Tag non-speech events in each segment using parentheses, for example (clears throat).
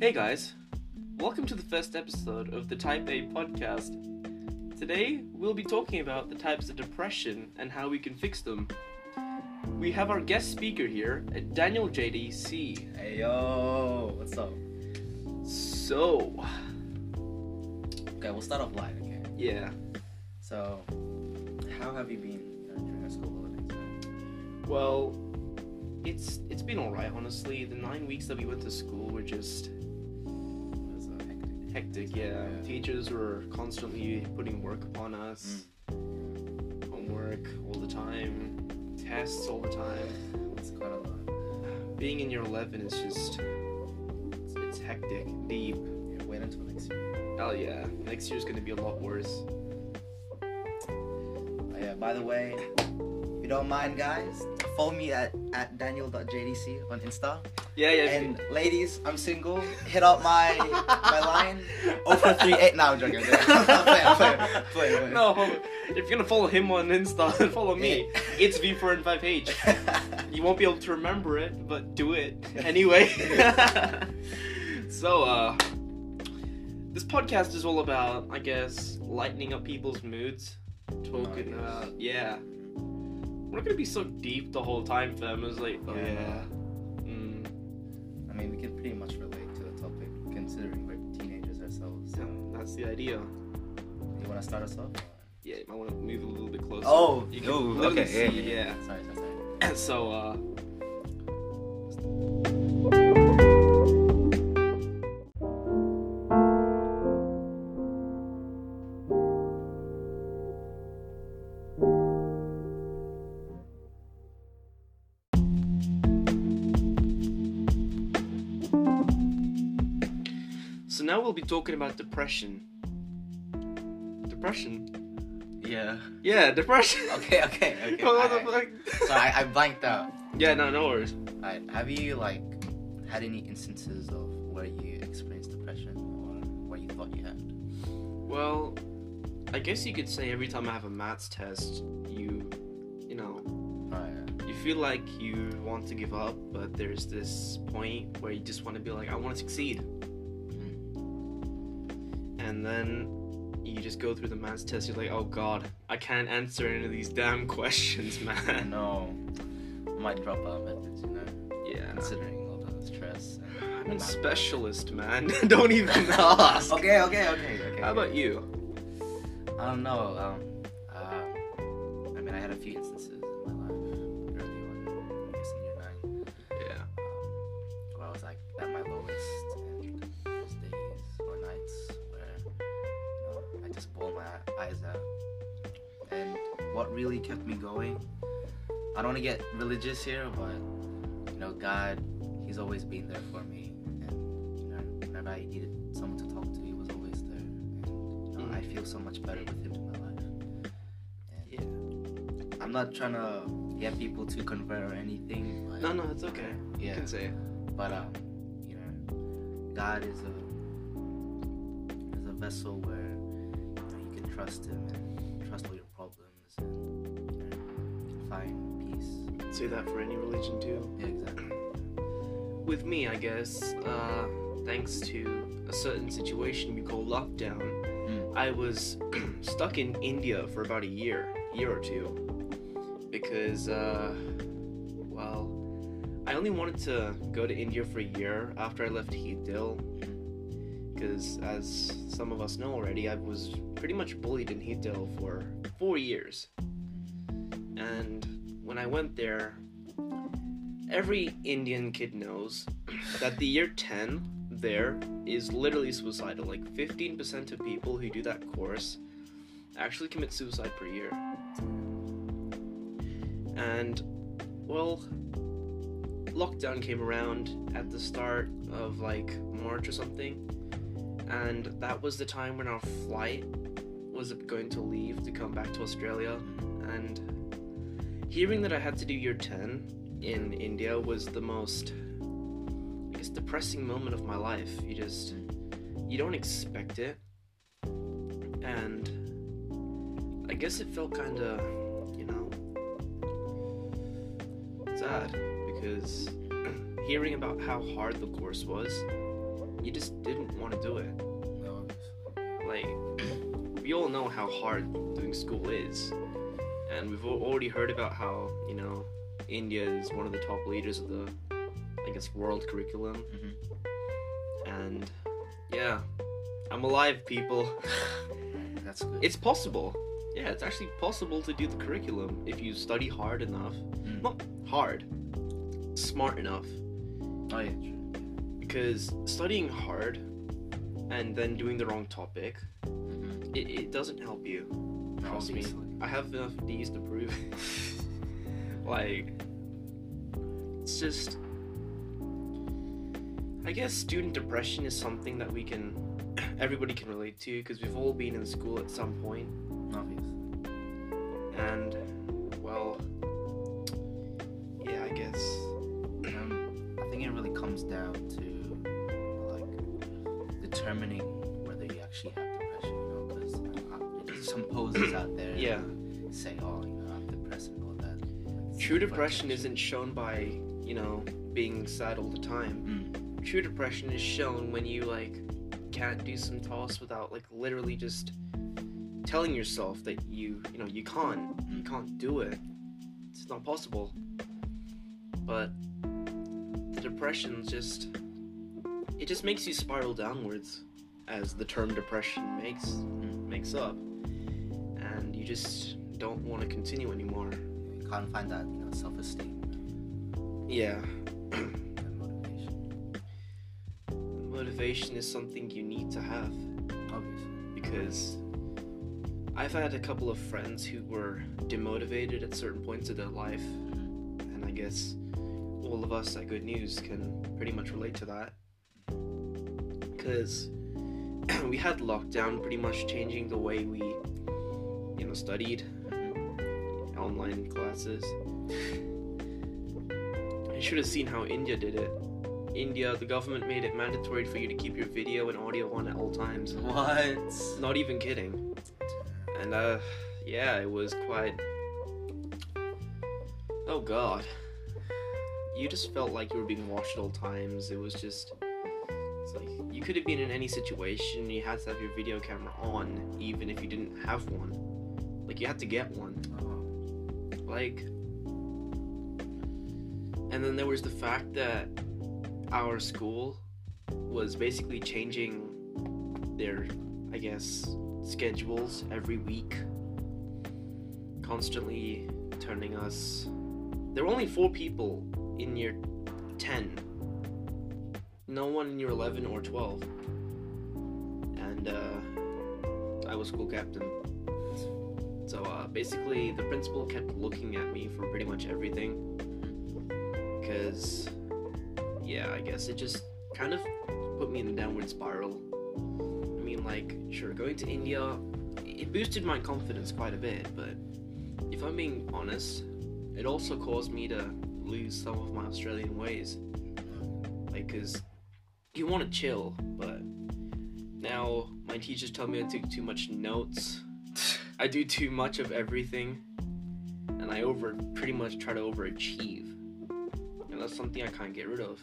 Hey guys, welcome to the first episode of the Type A podcast. Today we'll be talking about the types of depression and how we can fix them. We have our guest speaker here, Daniel JDC. Hey yo, what's up? So, Okay, we'll start off live okay? yeah, So, how have you been during your school holidays? well, it's it's been alright honestly. The nine weeks that we went to school were just uh, hectic. Yeah, Yeah. teachers were constantly putting work upon us, mm. homework all the time, tests all the time. It's quite a lot. being in year 11 is just it's, it's hectic deep Yeah, wait until next year. oh yeah next year's gonna be a lot worse Oh, yeah, by the way, don't mind, guys, follow me at, at daniel.jdc on Insta. yeah yeah And ladies, I'm single. Hit up my my line. 0438. Now I'm joking. I'm (laughs) playing, I'm no if you're gonna follow him on insta (laughs) follow me Yeah. it's v4n5h (laughs) you won't be able to remember it but do it anyway so uh this podcast is all about i guess lightening up people's moods talking about yeah we're not gonna be so deep the whole time fam it's like oh Yeah, yeah mm. I mean, we can pretty much relate to the topic considering we're teenagers ourselves. Yeah, that's the idea. you want to start us off? Yeah, you might want to move a little bit closer. Oh, you can ooh, okay, yeah, see, yeah, Sorry, sorry, sorry. (coughs) So, uh, be talking about depression. Depression? Yeah. Yeah, depression. (laughs) Okay, okay, okay. what the alright. fuck? So I, I blanked out. Yeah, no, no worries. Alright, have you like had any instances of where you experienced depression or where you thought you had? Well, I guess you could say every time I have a maths test, you, you know, Oh yeah. you feel like you want to give up, but there's this point where you just want to be like, I want to succeed. And then you just go through the maths test, you're like, oh god, I can't answer any of these damn questions, (laughs) I man. know. I might drop out methods, you know, Yeah. considering all the stress. I'm a specialist, man. (laughs) Don't even (laughs) ask. Okay, okay, okay, okay. How about you? I don't know. Um, uh, I mean, I had a few what really kept me going, I don't want to get religious here, but you know, God, He's always been there for me, and you know, whenever I needed someone to talk to, He was always there, and you know, I feel so much better with Him in my life. And Yeah. I'm not trying to get people to convert or anything. But, No, no, it's okay. You Yeah. can say it. But um, you know, God is a is a vessel where you, know, you can trust Him and find peace. Say that for any religion too. Yeah, exactly. with me, I guess, uh, thanks to a certain situation we call lockdown, Mm. I was (clears throat) stuck in India for about a year, year or two, because, uh, well, I only wanted to go to India for a year after I left Heathdale, because as some of us know already, I was pretty much bullied in Heathdale for four years, and when I went there, every Indian kid knows that the year 10 there is literally suicidal. Like 15% of people who do that course actually commit suicide per year. And, well, lockdown came around at the start of like March or something. And that was the time when our flight was going to leave to come back to Australia. And hearing that I had to do year 10 in India was the most, I guess, depressing moment of my life. You just, you don't expect it, and I guess it felt kind of, you know, sad because (clears throat) hearing about how hard the course was you just didn't want to do it. No. Like, (clears throat) we all know how hard doing school is, and we've already heard about how you know India is one of the top leaders of the, I guess, world curriculum, Mhm. and yeah, I'm alive, people. (laughs) That's good. It's possible. Yeah, it's actually possible to do the curriculum if you study hard enough. Mm. Not hard, smart enough. Oh yeah. Because studying hard and then doing the wrong topic, Mhm. it, it doesn't help you. No, Trust me. I have enough D's to prove. It. (laughs) like, it's just. I guess student depression is something that we can. (clears throat) Everybody can relate to because we've all been in school at some point. Obvious. And, well. Yeah, I guess. Um, I think it really comes down to like determining whether you actually have depression. You know, because uh, some poses out there Yeah. say, "Oh, you know, I'm depressed and all that." True depression isn't shown by, you know, being sad all the time. Mm. True depression is shown when you like can't do some tasks without like literally just telling yourself that you you know you can't you can't do it. It's not possible. But the depression just it just makes you spiral downwards as the term depression makes makes up. You just don't want to continue anymore. You can't find that, you know, self-esteem Yeah. (clears throat) motivation. Motivation is something you need to have. Obviously. because I've had a couple of friends who were demotivated at certain points of their life, and I guess all of us at Good News can pretty much relate to that. Because (clears throat) we had lockdown pretty much changing the way we, studied online classes. I should have seen how India did it. India, the government made it mandatory for you to keep your video and audio on at all times. What? Not even kidding. And uh yeah, it was quite Oh god. You just felt like you were being watched at all times. It was just it's like you could have been in any situation, you had to have your video camera on, even if you didn't have one. Like you had to get one. Like and then there was the fact that our school was basically changing their I guess schedules every week. Constantly turning us there were only four people in year ten. No one in year eleven or twelve. And uh I was school captain. So uh, basically, the principal kept looking at me for pretty much everything. Because, yeah, I guess it just kind of put me in a downward spiral. I mean, like, sure, going to India, it boosted my confidence quite a bit, but if I'm being honest, it also caused me to lose some of my Australian ways. Like, because you want to chill, but now my teachers tell me I took too much notes. I do too much of everything, and I over pretty much try to overachieve, and that's something I can't get rid of.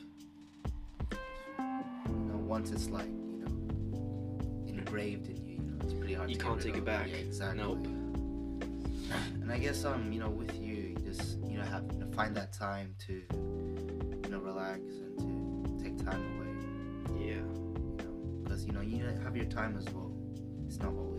You know, once it's like, you know, engraved in you, you know, it's pretty hard to You can't take it back. Yeah, exactly. Nope. (laughs) And I guess um, you know, with you, you just you know have you know, find that time to you know relax and to take time away. Yeah, You know, because you know you have your time as well. It's not always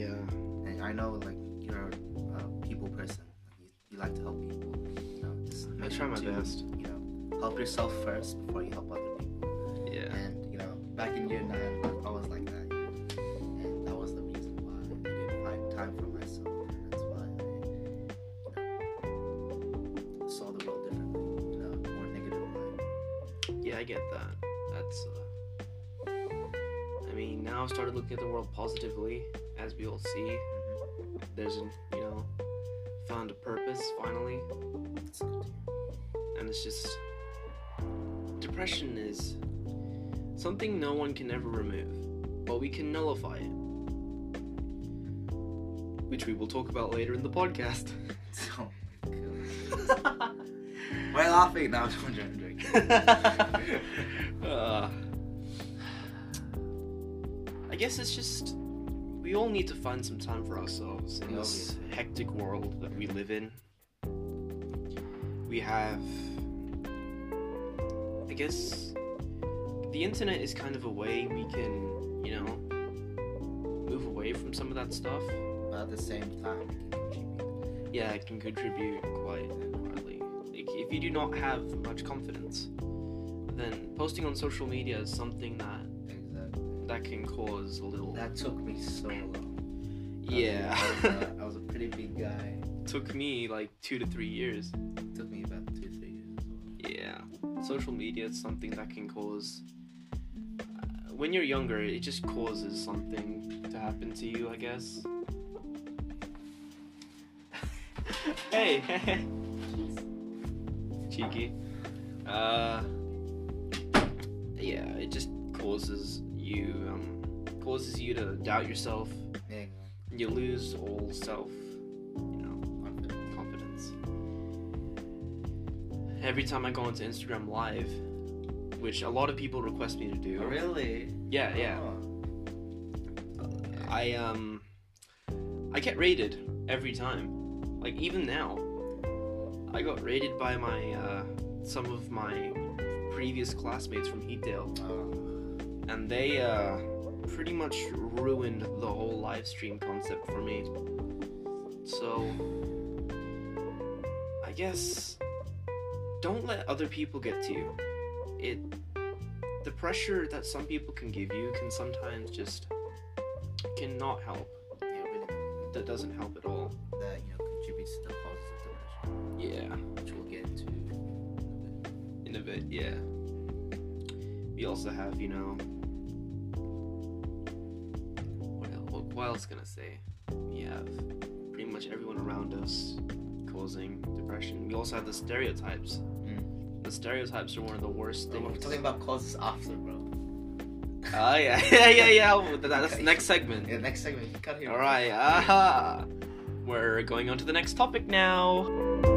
yeah. And I know like you're a people person. Like, you, you like to help people. You know, just I try my to, best. You know, help yourself first before you help other people. yeah. And you know, back in year nine, I was like that, and that was the reason why I didn't find time for myself. And that's why I, you know, saw the world differently, in a more negative light. Yeah, I get that. That's. Uh, I mean, now I've started looking at the world positively, as we all see. There's an, you know, found a purpose finally, and it's just depression is something no one can ever remove, but we can nullify it, which we will talk about later in the podcast. (laughs) Oh my god. (laughs) Why laughing? No, I'm joking. I'm joking. (laughs) uh, I guess it's just we all need to find some time for ourselves in this hectic world that we live in. We have, I guess, the internet is kind of a way we can, you know, move away from some of that stuff. But at the same time, we can contribute. Yeah, it can contribute quite quietly. Like, if you do not have much confidence, then posting on social media is something that. That can cause a little. That took me so long. yeah, I was, a, (laughs) I was a pretty big guy. took me like two to three years. It took me about two, three years. Yeah, social media is something that can cause. Uh, when you're younger, it just causes something to happen to you, I guess. (laughs) hey, cheeky. Uh, yeah, it just causes you um, causes you to doubt yourself. Yeah, You lose all self, you know, confident. confidence. Every time I go into Instagram Live, which a lot of people request me to do. Oh, really? Yeah, yeah. Oh. I um I get rated every time. Like even now. I got rated by my uh some of my previous classmates from Heathdale Oh. And they uh pretty much ruined the whole live stream concept for me. So I guess don't let other people get to you. It the pressure that some people can give you can sometimes just cannot help. Yeah, really. That doesn't help at all. That you know contributes to the causes of depression, Yeah, which we'll get into. in a bit. in a bit, yeah. We also have, you know, else, what, what else can I say? We have pretty much everyone around us causing depression. We also have the stereotypes. Mm. The stereotypes are one of the worst things. we're talking about causes after, bro. Ah, yeah, (laughs) yeah, yeah, yeah. That's the next segment. Yeah, next segment. You cut here. All right. Aha. We're going on to the next topic now.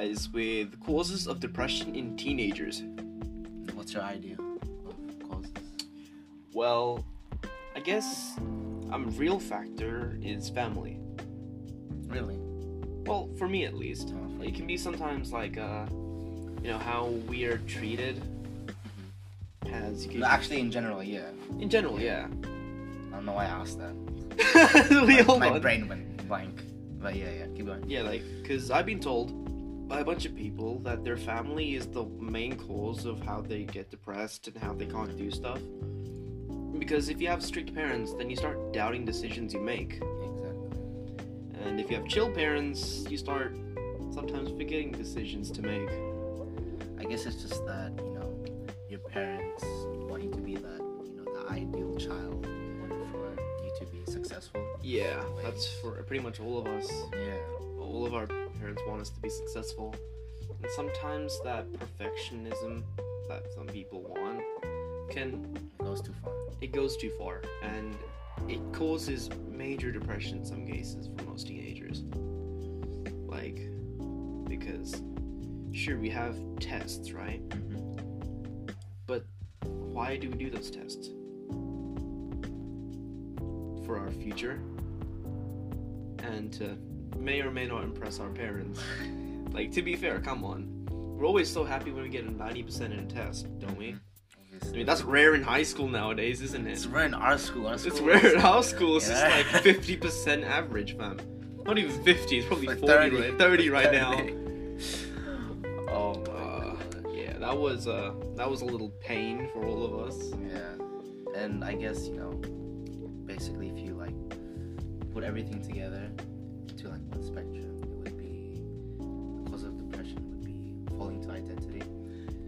Guys, with causes of depression in teenagers. What's your idea of causes? Well, I guess a real factor is family. Really? Well, for me at least. Oh, It can be sometimes like, uh, you know, how we are treated. As you No, actually, in general, yeah. in general, yeah. I don't know why I asked that. (laughs) my, my brain went blank. But yeah, yeah. Keep going. Yeah, like, because I've been told by a bunch of people that their family is the main cause of how they get depressed and how they can't do stuff. Because if you have strict parents, then you start doubting decisions you make. Exactly. And if you have chill parents, you start sometimes forgetting decisions to make. I guess it's just that you know your parents want you to be that you know the ideal child in order for you to be successful. Yeah, that's for pretty much all of us. Yeah. All of our parents want us to be successful. And sometimes that perfectionism that some people want can It goes too far. it goes too far and it causes major depression in some cases for most teenagers. Like because sure we have tests, right? Mm-hmm. Why do we do those tests? For our future and to may or may not impress our parents. Like to be fair, come on. We're always so happy when we get a 90% in a test, don't we? I mean, that's rare in high school nowadays, isn't it? It's rare in our school. Our It's rare in our school. It's just Yeah. like 50% average, fam. Not even 50, it's probably Like 40 right, 30 right now. Oh my Uh, god. yeah, that was uh that was a little pain for all of us. Yeah. And I guess, you know, basically if you like put everything together to like one spectrum, it would be cause of depression would be falling to identity.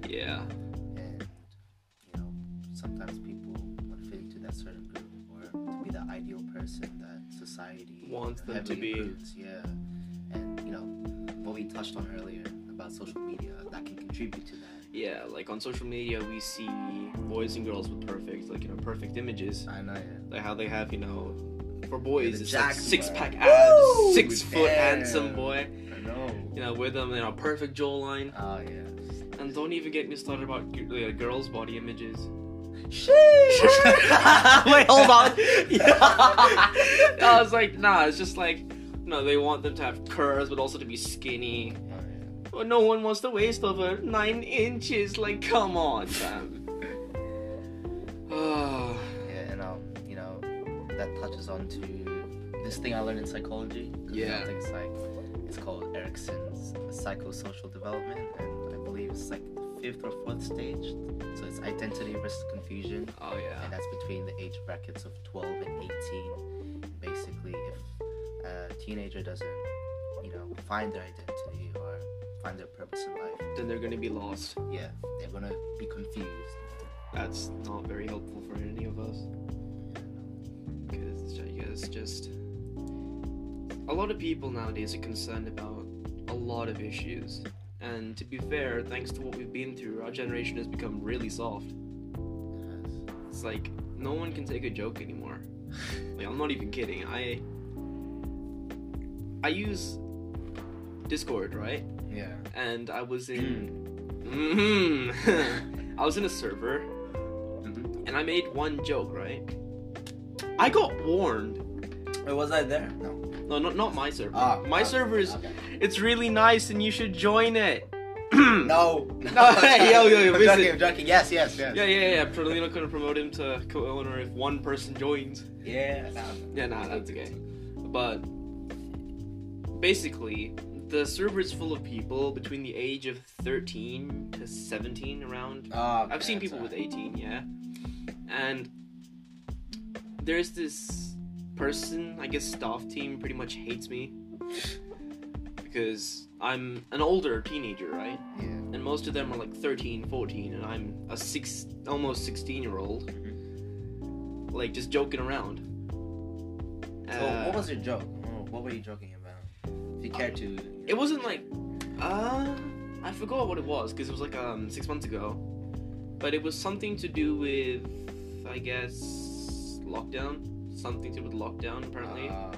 Yeah. And you know, sometimes people want to fit into that certain group or to be the ideal person that society Wants them to be. Yeah. and you know what we touched on earlier about social media that can contribute to that. Yeah, like on social media, we see boys and girls with perfect, like you know, perfect images. I know. Yeah. Like how they have, you know, for boys, it's like six pack Woo! abs, six foot Damn. handsome boy. I know. You know, with them, you know, perfect jawline. Oh yeah. And don't even get me started about uh, girls' body images. (laughs) Wait, hold on. (laughs) I was like, nah, it's just like, no, they want them to have curves, but also to be skinny. Well, no one wants to waist over nine inches. Like, come on, fam. On to this thing I learned in psychology. Yeah. I think it's like it's called Erikson's psychosocial development, and I believe it's like the fifth or fourth stage. So it's identity versus confusion, oh yeah. and that's between the age brackets of 12 and 18. Basically, if a teenager doesn't, you know, find their identity or find their purpose in life, Then they're gonna be lost. yeah, they're gonna be confused. That's not very helpful for any of us. Because I guess just a lot of people nowadays are concerned about a lot of issues. And to be fair, thanks to what we've been through, our generation has become really soft. Yes. It's like no one can take a joke anymore. (laughs) Like I'm not even kidding. I I use Discord, right? Yeah. And I was in mm-hmm. (laughs) I was in a server Mhm. and I made one joke, right? I got warned. Wait, was I there? No. No, not not my server. Ah, my ah, server is okay. it's really nice and you should join it. (clears throat) No. (laughs) No, hey, yo, yo, yo, (laughs) I'm joking, I'm joking. Yes, yes, yes. Yeah, yeah, yeah. Not gonna promote him to co-owner if one person joins. Yeah. no. Yeah, nah, that's okay. But basically, the server is full of people between the age of 13 to 17 around. Oh, okay, I've seen people with 18, yeah. And there's this person, I guess staff team pretty much hates me because I'm an older teenager, right? Yeah. And most of them are like 13, 14, and I'm a six, almost 16 year old, like just joking around. So, Uh, what was your joke? What were you joking about? If you care to. It wasn't like, uh, I forgot what it was because it was like um six months ago, but it was something to do with, I guess, lockdown. Something to do with lockdown. Apparently, Uh,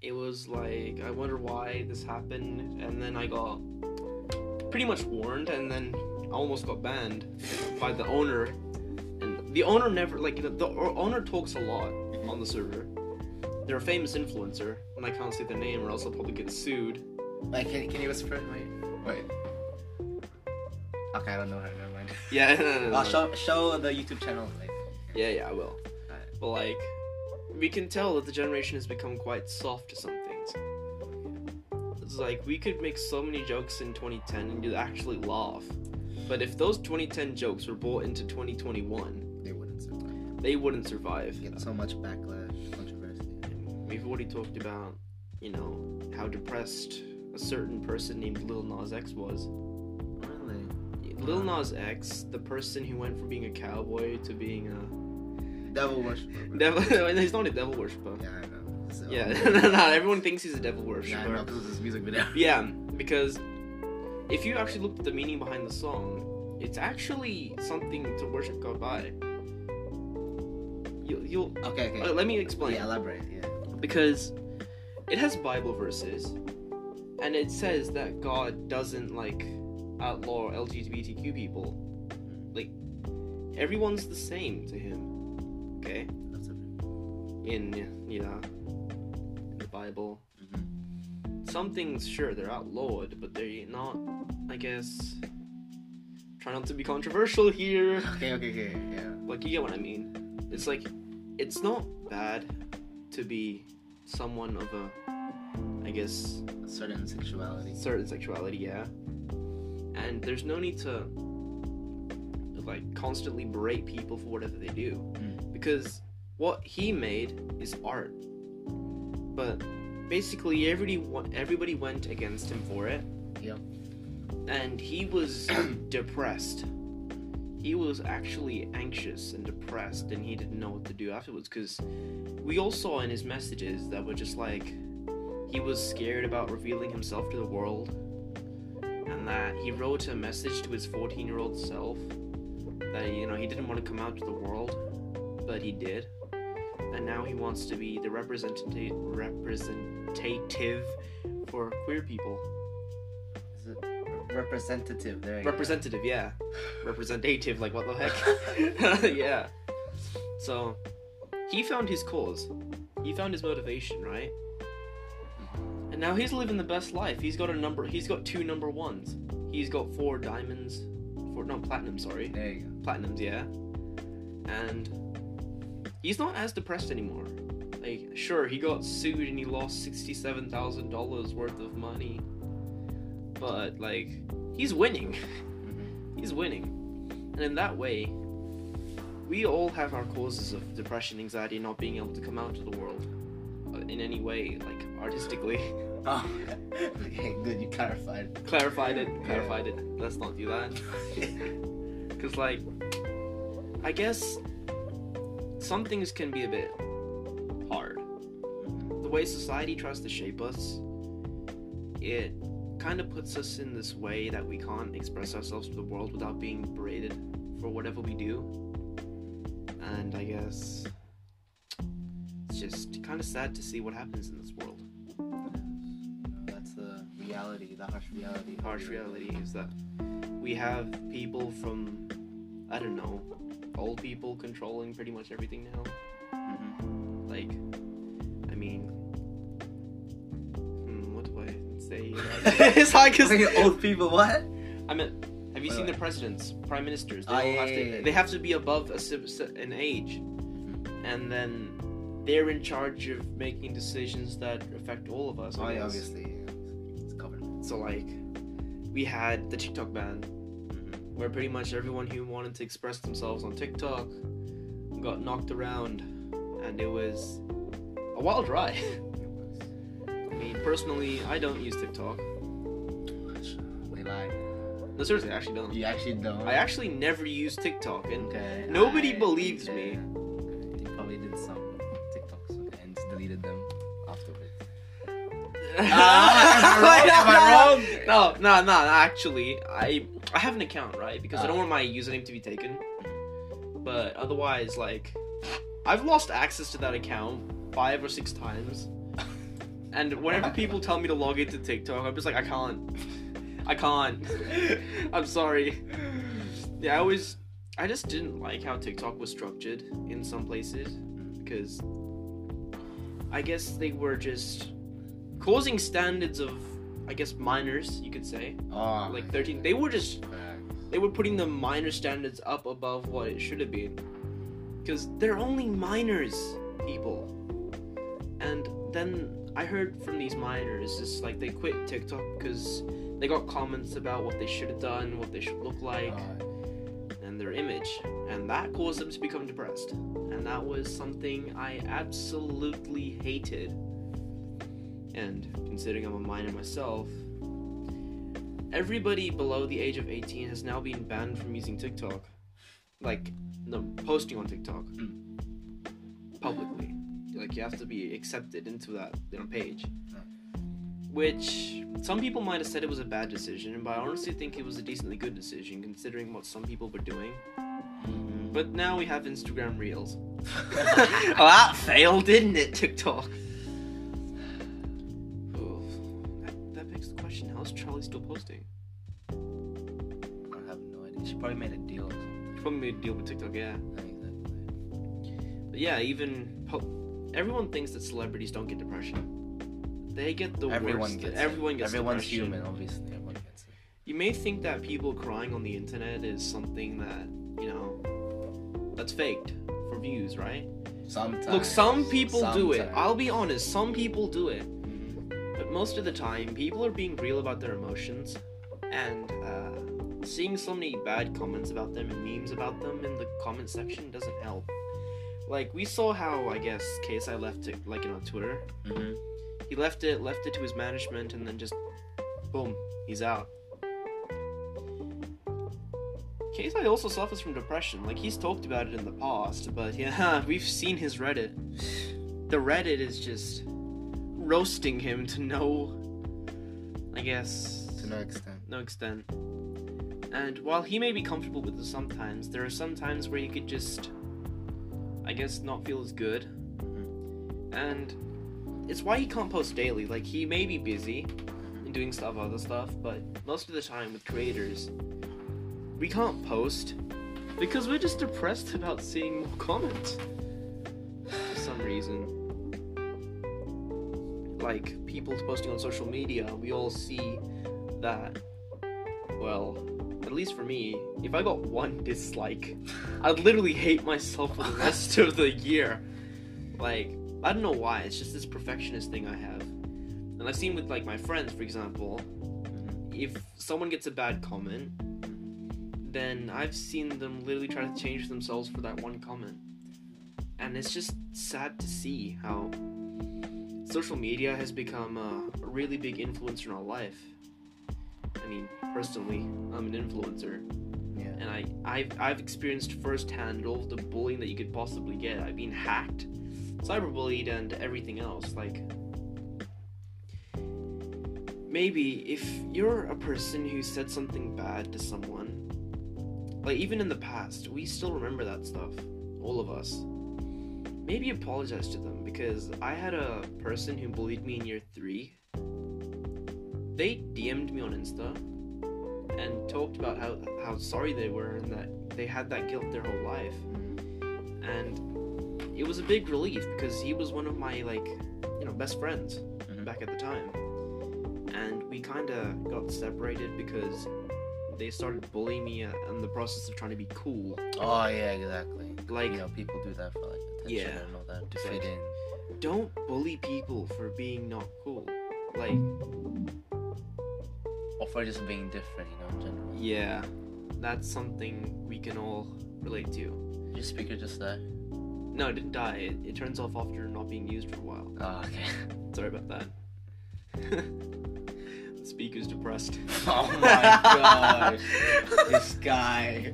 it was like I wonder why this happened, and then I got pretty much warned, and then I almost got banned by the owner. And the owner never like the, the owner talks a lot on the server. They're a famous influencer, and I can't say their name, or else I'll probably get sued. wait, can, can you whisper it? Wait. Wait. Okay, I don't know her. Never mind. Yeah, (laughs) no, no, no, Uh, no. show, show the YouTube channel. Like, Yeah, yeah, I will. Alright. But like, we can tell that the generation has become quite soft to some things. It's like we could make so many jokes in 2010 and you'd actually laugh. But if those 2010 jokes were brought into 2021, they wouldn't survive. they wouldn't survive. Get so much backlash, controversy. We've already talked about, you know, how depressed a certain person named Lil Nas X was. Really? Lil Nas X, the person who went from being a cowboy to being a Devil worshiper. devil. (laughs) he's not a devil worshiper. Yeah, I know. So, Yeah, (laughs) no, no, everyone thinks he's a devil Yeah, I worshiper. know because of this music video. (laughs) Yeah, because if you actually look at the meaning behind the song, it's actually something to worship God by. You, you'll Okay, okay. uh, let me explain. Yeah, elaborate. Yeah. Because it has Bible verses, and it says that God doesn't like outlaw LGBTQ people. Like everyone's the same to Him. Okay, That's in you know in the Bible. Mhm. some things sure they're outlawed but they're not i guess try not to be controversial here (laughs) Okay, okay, okay. Yeah. like you get what i mean it's like it's not bad to be someone of a i guess A certain sexuality. certain sexuality yeah and there's no need to like constantly berate people for whatever they do Mm. Because what he made is art. But basically everybody everybody went against him for it. Yep. and he was (clears throat) depressed. He was actually anxious and depressed and he didn't know what to do afterwards because we all saw in his messages that were just like he was scared about revealing himself to the world, and that he wrote a message to his 14 year old self that you know he didn't want to come out to the world, but he did, and now he wants to be the representative representative for queer people. Is it representative? There. you go. Representative, yeah. (sighs) Representative, like what the heck? (laughs) (laughs) yeah. So, he found his cause. He found his motivation, right? And now he's living the best life. He's got a number. He's got two number ones. He's got four diamonds, four no platinum. Sorry, There you go. platinums. Yeah. And he's not as depressed anymore. Like, sure, he got sued and he lost sixty-seven thousand dollars worth of money. But like, he's winning. (laughs) Mhm. he's winning. And in that way, we all have our causes of depression, anxiety, not being able to come out to the world uh, in any way, like artistically. (laughs) Oh, okay, good. You clarified. clarified it, Yeah. clarified it. Let's not do that. (laughs) Because, like, I guess some things can be a bit hard. The way society tries to shape us, it kind of puts us in this way that we can't express ourselves to the world without being berated for whatever we do. And I guess it's just kind of sad to see what happens in this world. That's the reality, the harsh reality. harsh reality is that we have people from I don't know, old people controlling pretty much everything now. Mhm. Like, I mean, hmm, what do I say? (laughs) it's like 'cause- Like old people, what? I mean, have you Wait, seen the presidents, prime ministers? They Ah, all have to. They have to be above a, an age, and then they're in charge of making decisions that affect all of us. I Oh, yeah, obviously, yeah. it's government. So like, we had the TikTok ban. Where pretty much everyone who wanted to express themselves on TikTok got knocked around, and it was a wild ride. (laughs) I mean, personally, I don't use TikTok. They lie. No, seriously, I actually don't. You actually don't. I actually never use TikTok, and Okay. Nobody I- believes me. You probably did some TikToks and deleted them afterwards. (laughs) Ah, am I wrong? (laughs) No, no, no. Actually, I I have an account, right? Because I don't want uh. my username to be taken. But otherwise, like, I've lost access to that account five or six times. (laughs) And whenever people tell me to log into TikTok, I'm just like, I can't. I can't. (laughs) I'm sorry. Yeah, I always. I just didn't like how TikTok was structured in some places because I guess they were just causing standards of, I guess, minors, you could say. Oh, Like 13. They were just. They were putting the minor standards up above what it should have been. Because they're only minors, people. And then I heard from these minors, it's like they quit TikTok because they got comments about what they should have done, what they should look like, and their image. And that caused them to become depressed. And that was something I absolutely hated. And considering I'm a minor myself, everybody below the age of 18 has now been banned from using TikTok. Like, no, posting on TikTok. Publicly. Like, you have to be accepted into that you know, page. Which some people might have said it was a bad decision, but I honestly think it was a decently good decision considering what some people were doing. mhm. But now we have Instagram Reels. (laughs) (laughs) oh, that failed, didn't it, TikTok? Is still posting? I have no idea. She probably made a deal or something. Probably made a deal with TikTok, yeah. Exactly. But yeah, even po- everyone thinks that celebrities don't get depression. They get the Everyone worst. gets everyone gets Everyone's depression. human, obviously. Everyone gets it. You may think that people crying on the internet is something that you know that's faked for views, right? Sometimes. Look, some people do it. I'll be honest, some people do it. Most of the time, people are being real about their emotions, and uh, seeing so many bad comments about them and memes about them in the comment section doesn't help. Like we saw how I guess KSI left it, like you know, Twitter. Mhm. He left it, left it to his management, and then just boom, he's out. KSI also suffers from depression. Like he's talked about it in the past, but yeah, (laughs) we've seen his Reddit. The Reddit is just roasting him to no, I guess, To no extent. no extent. And while he may be comfortable with it sometimes, there are some times where he could just, I guess, not feel as good. And it's why he can't post daily. Like, he may be busy and doing stuff, other stuff, but most of the time with creators, we can't post because we're just depressed (laughs) about seeing more comments for some reason. Like, people posting on social media, we all see that, well, at least for me, if I got one (laughs) dislike, I'd literally hate myself for the rest of the year. Like, I don't know why, it's just this perfectionist thing I have. And I've seen with, like, my friends, for example, if someone gets a bad comment, then I've seen them literally try to change themselves for that one comment. And it's just sad to see how social media has become a, a really big influencer in our life. I mean, personally, I'm an influencer, Yeah. and I, I've, I've experienced firsthand all of the bullying that you could possibly get. I've been hacked, cyberbullied, and everything else. Like, maybe if you're a person who said something bad to someone, like even in the past, we still remember that stuff, all of us. Maybe apologize to them because I had a person who bullied me in year three. They DM'd me on Insta and talked about how, how sorry they were and that they had that guilt their whole life. And it was a big relief because he was one of my like, you know, best friends Mhm. back at the time. And we kind of got separated because they started bullying me uh, in the process of trying to be cool. Oh yeah, exactly. Like, you know, people do that for like attention Yeah. and all that to fit in. don't bully people for being not cool. Like, Or for just being different, you know, in general. yeah, that's something we can all relate to. Your speaker just died. No, it didn't die. It, it turns off after not being used for a while. Oh, okay. (laughs) Sorry about that. the (laughs) speaker's depressed. Oh my (laughs) gosh. this guy.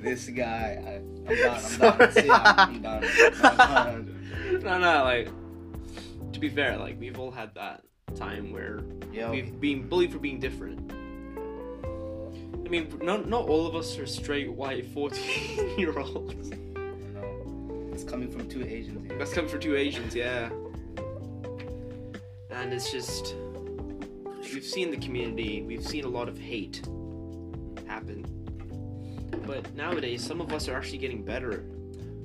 This guy. I'm done. I'm done. See, I'm, I'm done. I'm done. no, no, like, to be fair, like, we've all had that time where Yo, we've been bullied for being different. I mean, not, not all of us are straight, white, 14 year olds. no. (laughs) It's coming from two Asians. know. That's coming for two Asians, yeah. And it's just. We've seen the community, we've seen a lot of hate happen. But nowadays, some of us are actually getting better.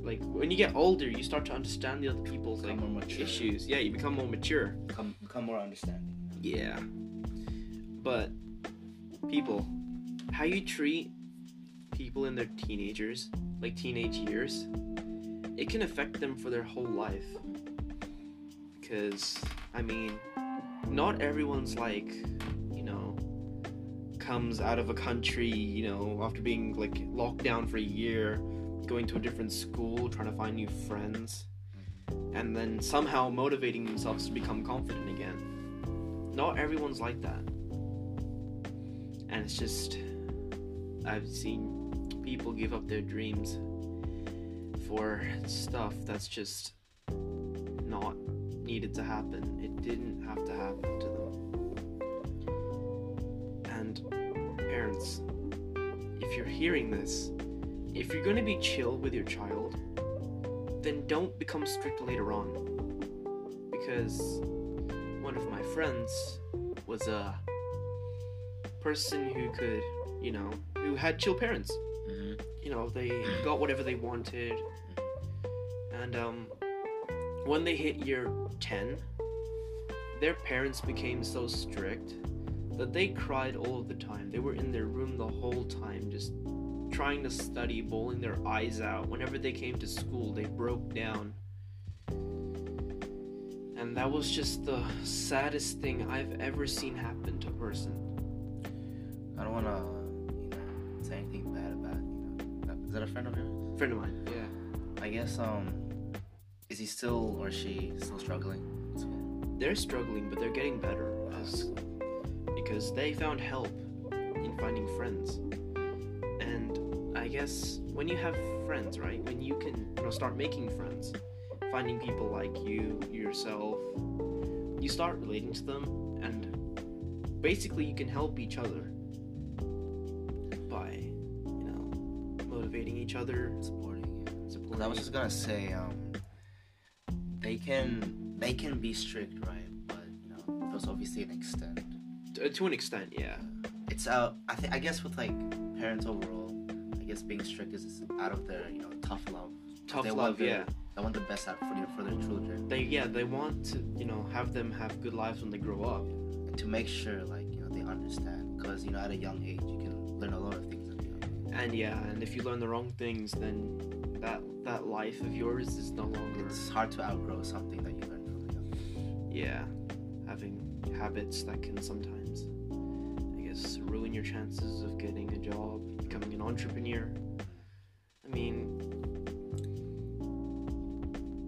Like, when you get older, you start to understand the other people's like, more issues. Yeah, you become more mature. Become, become more understanding. Yeah. But, people, how you treat people in their teenagers, like teenage years, it can affect them for their whole life. Because, I mean, not everyone's like, comes out of a country, you know, after being like locked down for a year, going to a different school, trying to find new friends, and then somehow motivating themselves to become confident again. Not everyone's like that. And it's just, I've seen people give up their dreams for stuff that's just not needed to happen. It didn't have to happen to parents, if you're hearing this, if you're going to be chill with your child, then don't become strict later on. Because one of my friends was a person who could, you know, who had chill parents. Mm-hmm. You know, they got whatever they wanted. And um when they hit year 10, their parents became so strict that they cried all the time. They were in their room the whole time just trying to study, bawling their eyes out. Whenever they came to school, they broke down. And that was just the saddest thing I've ever seen happen to a person. I don't want to, you know, say anything bad about, you know. Is that a friend of yours? Friend of mine, yeah. I guess, um, is he still or she still struggling? They're struggling, but they're getting better as, because they found help in finding friends. And I guess when you have friends, right, when you can you know, start making friends, finding people like you, yourself, you start relating to them, and basically you can help each other by, you know, motivating each other, Supporting you. I was just gonna say, um, they can they can be strict, right? But you know, there's obviously an extent. To, to an extent, yeah. It's out. I think. I guess with like parents overall, I guess being strict is out of their you know tough love. Tough They love, their- yeah. They want the best out for their for their children, They yeah they want to you know have them have good lives when they grow up. and to make sure like you know they understand. Because you know at a young age you can learn a lot of things. And yeah, and if you learn the wrong things, then that that life of yours is no longer It's hard to outgrow something that you learned from young yeah habits that can sometimes I guess ruin your chances of getting a job, becoming an entrepreneur. I mean,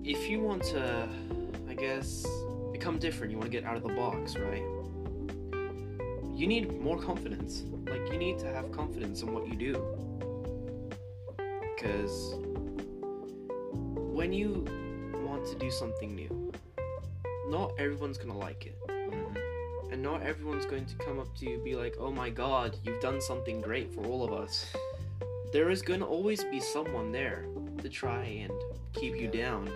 if you want to, I guess, become different, you want to get out of the box, right? You need more confidence. Like, you need to have confidence in what you do. Because when you want to do something new, not everyone's gonna like it. And not everyone's going to come up to you and be like, oh my god, you've done something great for all of us. There is gonna always be someone there to try and keep you down.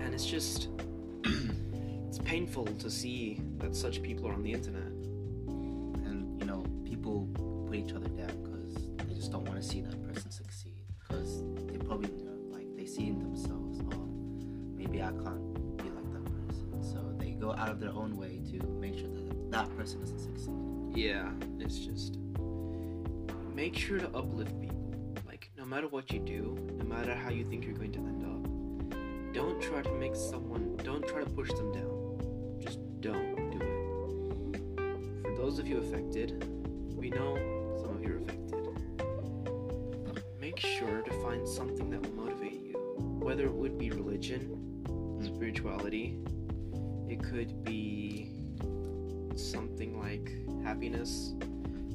And it's just. (clears throat) it's painful to see that such people are on the internet. and you know people put each other down because they just don't want to see that person doesn't succeed Yeah, it's just make sure to uplift people. Like no matter what you do, no matter how you think you're going to end up, don't try to make someone don't try to push them down. Just don't do it. For those of you affected, we know some of you are affected. Make sure to find something that will motivate you. Whether it would be religion, spirituality, it could be something like happiness,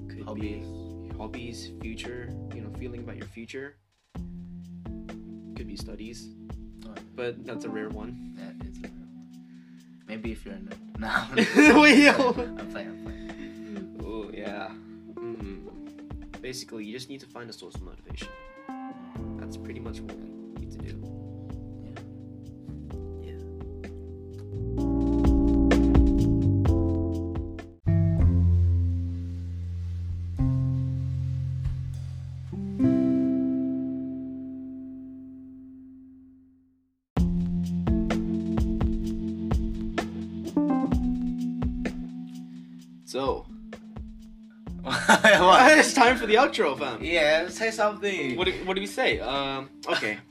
could Hobbies. be hobbies, future, you know, feeling about your future. Could be studies, oh, but that's a rare one. that is a real one. maybe if you're a (laughs) nerd no Wait, (laughs) i'm playing i'm playing Oh yeah. Mm. Basically, you just need to find a source of motivation. That's pretty much what time for the outro, fam. yeah say something What do, what do we say? Um, okay. (laughs)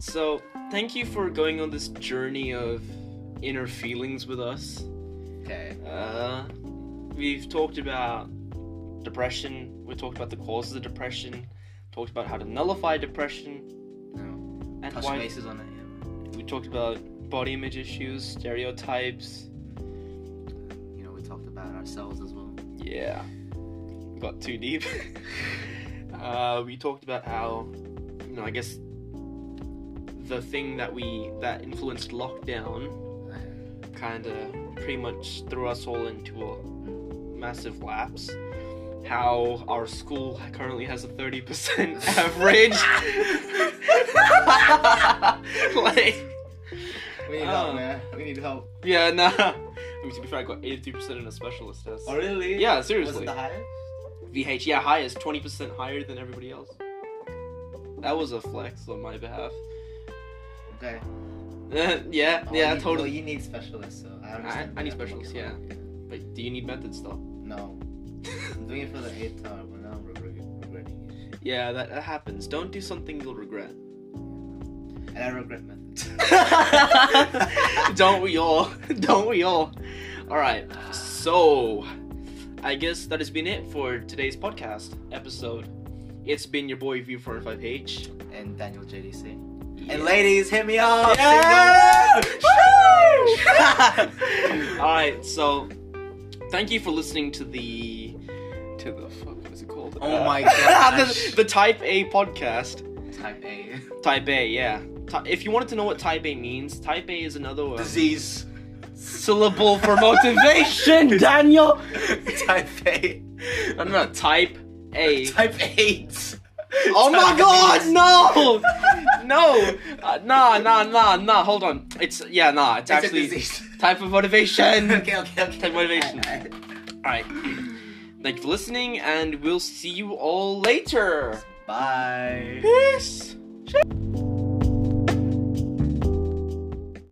So, thank you for going on this journey of inner feelings with us. okay Uh, we've talked about depression. We talked about the causes of depression. Talked about how to nullify depression, no. and touch why. bases on it yeah. We talked about body image issues, stereotypes. you know we talked about ourselves as well Yeah, got too deep. (laughs) uh, we talked about how, you know, I guess the thing that we that influenced lockdown kind of pretty much threw us all into a massive lapse. How our school currently has a 30% (laughs) average. (laughs) like, We need Oh. help, man. We need help. yeah, nah. I mean, to be fair, I got 83% in a specialist test. Oh, really? Yeah, Was seriously. it the highest? VH, yeah, highest, 20% higher than everybody else. That was a flex on my behalf. Okay. (laughs) Yeah, Oh, yeah, totally. well, you need specialists, so I understand. I need where you're specialists, from. But do you need methods though? No. (laughs) I'm doing it for the eighth time, but now I'm regret- regretting it. Yeah, that, that happens. Don't do something you'll regret. And I regret methods. (laughs) Don't we all? Don't we all? Alright, so I guess that has been it for today's podcast episode. It's been your boy View45H. And Daniel JDC. Yeah. And ladies, hit me up! Yeah! (laughs) Alright, so thank you for listening to the to the fuck what is it called? Oh my (laughs) the, the Type A podcast. Type A. Type A, yeah. Ty- if you wanted to know what Type A means, Type A is another uh, Disease. Syllable for motivation, (laughs) Daniel. Type A. I'm not type A. Type eight. Oh my god, no! No! Uh, nah, nah, nah, nah, hold on. It's, yeah, nah, it's, It's a actually disease. type of motivation. (laughs) okay, okay, okay. Type motivation. Alright. Thank you for listening, and we'll see you all later. Bye. Peace!